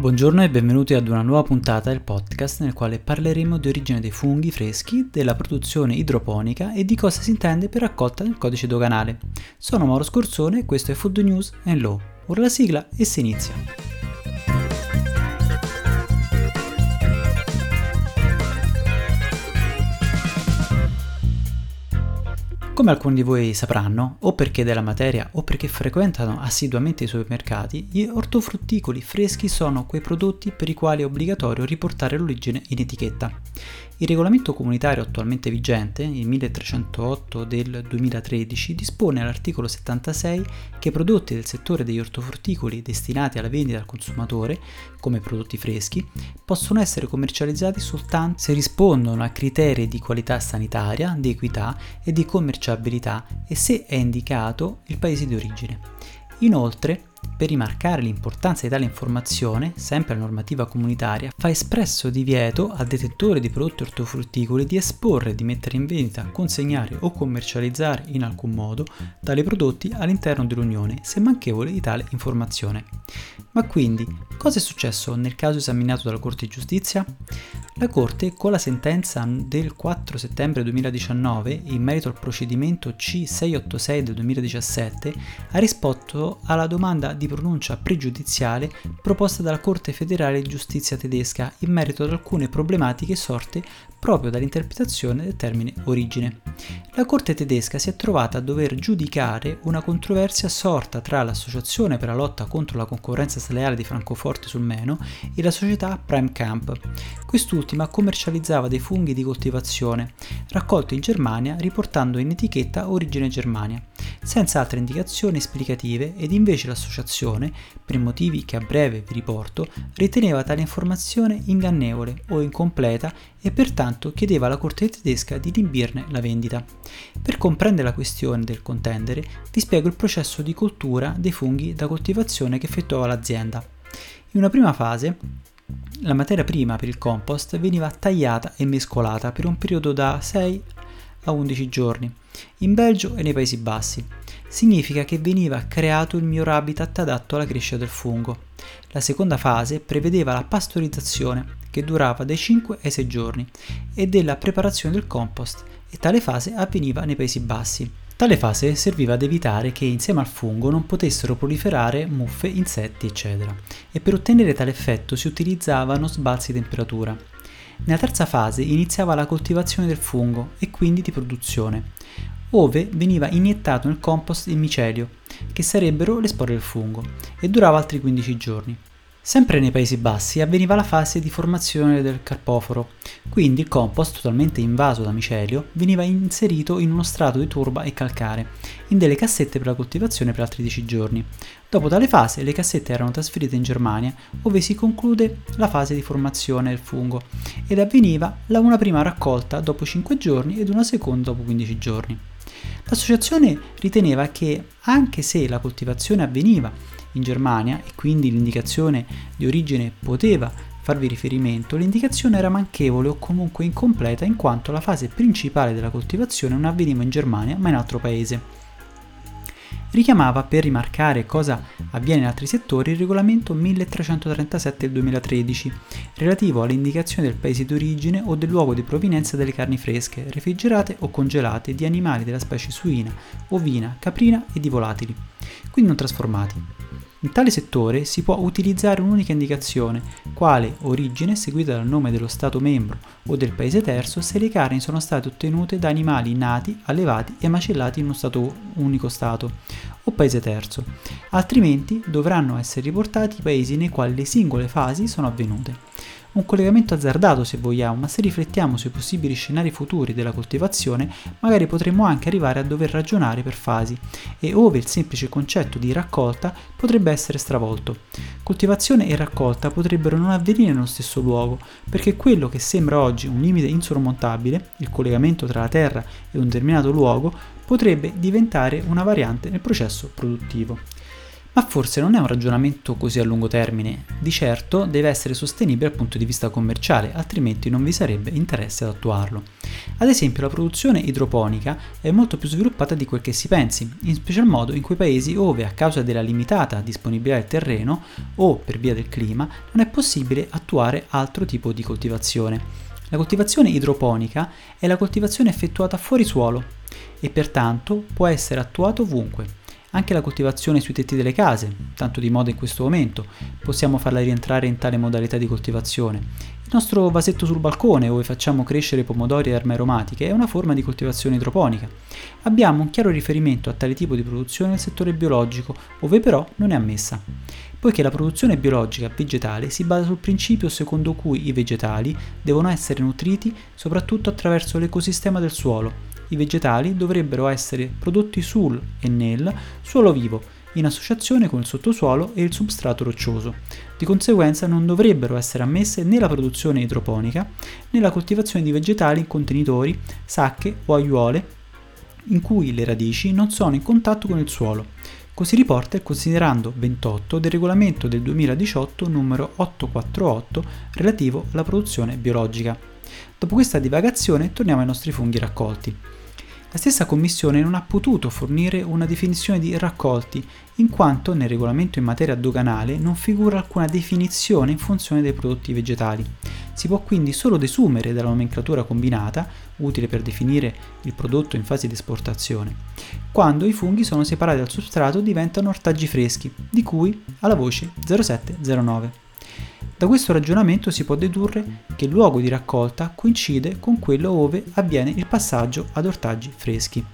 Buongiorno e benvenuti ad una nuova puntata del podcast nel quale parleremo di origine dei funghi freschi, della produzione idroponica e di cosa si intende per raccolta nel codice doganale. Sono Mauro Scorzone e questo è Food News and Law. Ora la sigla e si inizia. Come alcuni di voi sapranno, o perché della materia o perché frequentano assiduamente i supermercati, gli ortofrutticoli freschi sono quei prodotti per i quali è obbligatorio riportare l'origine in etichetta. Il regolamento comunitario attualmente vigente, il 1308 del 2013, dispone all'articolo 76 che i prodotti del settore degli ortofrutticoli destinati alla vendita al consumatore, come prodotti freschi, possono essere commercializzati soltanto se rispondono a criteri di qualità sanitaria, di equità e di commerciabilità e se è indicato il paese di origine. Inoltre, per rimarcare l'importanza di tale informazione, sempre la normativa comunitaria fa espresso divieto al detentore di prodotti ortofrutticoli di esporre, di mettere in vendita, consegnare o commercializzare in alcun modo tali prodotti all'interno dell'Unione, se manchevole di tale informazione. Ma quindi, cosa è successo nel caso esaminato dalla Corte di Giustizia? La Corte, con la sentenza del 4 settembre 2019 in merito al procedimento C686 del 2017, ha risposto alla domanda di pronuncia pregiudiziale proposta dalla Corte federale di giustizia tedesca in merito ad alcune problematiche sorte proprio dall'interpretazione del termine origine. La Corte tedesca si è trovata a dover giudicare una controversia sorta tra l'Associazione per la lotta contro la concorrenza sleale di Francoforte sul Meno e la società Prime Camp. Quest'ultima commercializzava dei funghi di coltivazione, raccolti in Germania riportando in etichetta origine Germania senza altre indicazioni esplicative ed invece l'associazione, per motivi che a breve vi riporto, riteneva tale informazione ingannevole o incompleta e pertanto chiedeva alla Corte tedesca di rimbirne la vendita. Per comprendere la questione del contendere vi spiego il processo di coltura dei funghi da coltivazione che effettuava l'azienda. In una prima fase la materia prima per il compost veniva tagliata e mescolata per un periodo da 6 a 11 giorni, in Belgio e nei Paesi Bassi. Significa che veniva creato il miglior habitat adatto alla crescita del fungo. La seconda fase prevedeva la pastorizzazione, che durava dai 5 ai 6 giorni, e della preparazione del compost, e tale fase avveniva nei Paesi Bassi. Tale fase serviva ad evitare che insieme al fungo non potessero proliferare muffe, insetti, eccetera, e per ottenere tale effetto si utilizzavano sbalzi di temperatura. Nella terza fase iniziava la coltivazione del fungo e quindi di produzione, ove veniva iniettato nel compost il micelio, che sarebbero le spore del fungo, e durava altri 15 giorni. Sempre nei Paesi Bassi avveniva la fase di formazione del carpoforo, quindi il compost, totalmente invaso da micelio, veniva inserito in uno strato di turba e calcare, in delle cassette per la coltivazione per altri 10 giorni. Dopo tale fase le cassette erano trasferite in Germania, dove si conclude la fase di formazione del fungo, ed avveniva una prima raccolta dopo 5 giorni ed una seconda dopo 15 giorni. L'associazione riteneva che, anche se la coltivazione avveniva in Germania e quindi l'indicazione di origine poteva farvi riferimento, l'indicazione era manchevole o comunque incompleta in quanto la fase principale della coltivazione non avveniva in Germania ma in altro paese. Richiamava per rimarcare cosa avviene in altri settori il regolamento 1337 del 2013, relativo all'indicazione del paese d'origine o del luogo di provenienza delle carni fresche, refrigerate o congelate di animali della specie suina, ovina, caprina e di volatili, quindi non trasformati. In tale settore si può utilizzare un'unica indicazione, quale origine seguita dal nome dello Stato membro o del paese terzo se le carni sono state ottenute da animali nati, allevati e macellati in uno stato, unico Stato o paese terzo, altrimenti dovranno essere riportati i paesi nei quali le singole fasi sono avvenute un collegamento azzardato se vogliamo, ma se riflettiamo sui possibili scenari futuri della coltivazione, magari potremmo anche arrivare a dover ragionare per fasi e ove il semplice concetto di raccolta potrebbe essere stravolto. Coltivazione e raccolta potrebbero non avvenire nello stesso luogo, perché quello che sembra oggi un limite insormontabile, il collegamento tra la terra e un determinato luogo, potrebbe diventare una variante nel processo produttivo. Ma forse non è un ragionamento così a lungo termine, di certo deve essere sostenibile dal punto di vista commerciale, altrimenti non vi sarebbe interesse ad attuarlo. Ad esempio la produzione idroponica è molto più sviluppata di quel che si pensi, in special modo in quei paesi dove a causa della limitata disponibilità del terreno o per via del clima non è possibile attuare altro tipo di coltivazione. La coltivazione idroponica è la coltivazione effettuata fuori suolo e pertanto può essere attuata ovunque anche la coltivazione sui tetti delle case, tanto di moda in questo momento, possiamo farla rientrare in tale modalità di coltivazione. Il nostro vasetto sul balcone, dove facciamo crescere pomodori e erme aromatiche, è una forma di coltivazione idroponica. Abbiamo un chiaro riferimento a tale tipo di produzione nel settore biologico, dove però non è ammessa poiché la produzione biologica vegetale si basa sul principio secondo cui i vegetali devono essere nutriti soprattutto attraverso l'ecosistema del suolo, i vegetali dovrebbero essere prodotti sul e nel suolo vivo, in associazione con il sottosuolo e il substrato roccioso. Di conseguenza non dovrebbero essere ammesse né la produzione idroponica né la coltivazione di vegetali in contenitori, sacche o aiuole in cui le radici non sono in contatto con il suolo. Così riporta il considerando 28 del regolamento del 2018 numero 848 relativo alla produzione biologica. Dopo questa divagazione torniamo ai nostri funghi raccolti. La stessa Commissione non ha potuto fornire una definizione di raccolti, in quanto nel regolamento in materia doganale non figura alcuna definizione in funzione dei prodotti vegetali. Si può quindi solo desumere dalla nomenclatura combinata, utile per definire il prodotto in fase di esportazione, quando i funghi sono separati dal substrato diventano ortaggi freschi, di cui alla voce 0709. Da questo ragionamento si può dedurre che il luogo di raccolta coincide con quello dove avviene il passaggio ad ortaggi freschi.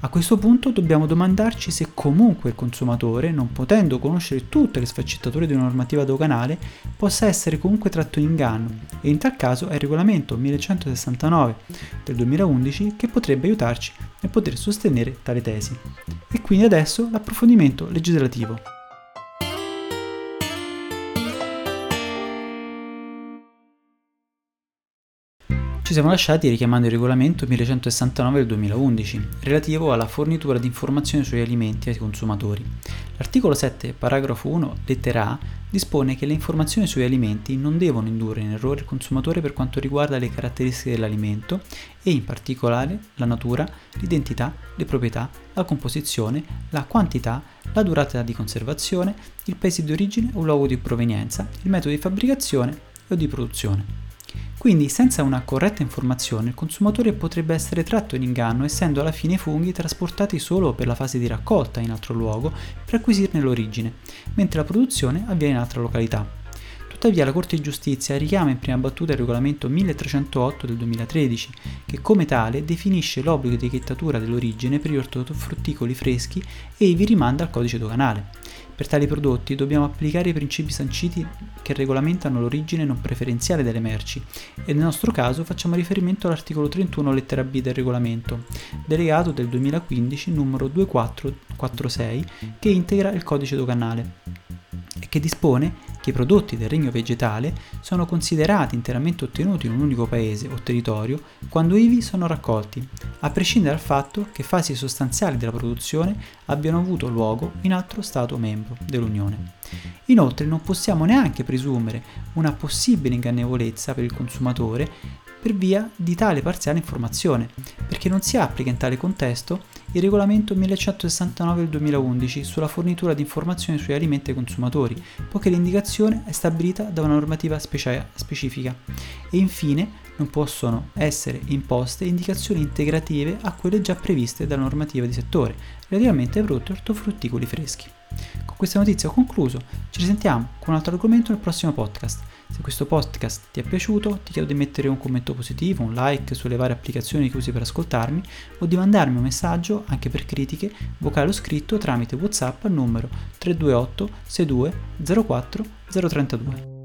A questo punto dobbiamo domandarci se comunque il consumatore, non potendo conoscere tutte le sfaccettature di una normativa doganale, possa essere comunque tratto in inganno e in tal caso è il regolamento 1169 del 2011 che potrebbe aiutarci nel poter sostenere tale tesi. E quindi adesso l'approfondimento legislativo. Ci siamo lasciati richiamando il regolamento 1169 del 2011, relativo alla fornitura di informazioni sugli alimenti ai consumatori. L'articolo 7, paragrafo 1, lettera A, dispone che le informazioni sugli alimenti non devono indurre in errore il consumatore per quanto riguarda le caratteristiche dell'alimento e in particolare la natura, l'identità, le proprietà, la composizione, la quantità, la durata di conservazione, il paese di origine o luogo di provenienza, il metodo di fabbricazione o di produzione. Quindi senza una corretta informazione il consumatore potrebbe essere tratto in inganno essendo alla fine i funghi trasportati solo per la fase di raccolta in altro luogo per acquisirne l'origine, mentre la produzione avviene in altra località. Tuttavia la Corte di Giustizia richiama in prima battuta il regolamento 1308 del 2013, che come tale definisce l'obbligo di etichettatura dell'origine per gli ortofrutticoli freschi e vi rimanda al codice doganale. Per tali prodotti dobbiamo applicare i principi sanciti che regolamentano l'origine non preferenziale delle merci e nel nostro caso facciamo riferimento all'articolo 31 lettera B del regolamento, delegato del 2015 numero 2446 che integra il codice doganale e che dispone che i prodotti del regno vegetale sono considerati interamente ottenuti in un unico paese o territorio quando ivi sono raccolti, a prescindere dal fatto che fasi sostanziali della produzione abbiano avuto luogo in altro Stato membro dell'Unione. Inoltre non possiamo neanche presumere una possibile ingannevolezza per il consumatore per via di tale parziale informazione, perché non si applica in tale contesto il regolamento 1169 del 2011 sulla fornitura di informazioni sugli alimenti ai consumatori, poiché l'indicazione è stabilita da una normativa specia- specifica. E infine non possono essere imposte indicazioni integrative a quelle già previste dalla normativa di settore, relativamente ai prodotti ortofrutticoli freschi. Con questa notizia ho concluso, ci risentiamo con un altro argomento nel prossimo podcast. Se questo podcast ti è piaciuto, ti chiedo di mettere un commento positivo, un like sulle varie applicazioni che usi per ascoltarmi o di mandarmi un messaggio anche per critiche vocale o scritto tramite WhatsApp al numero 328 62 04 032.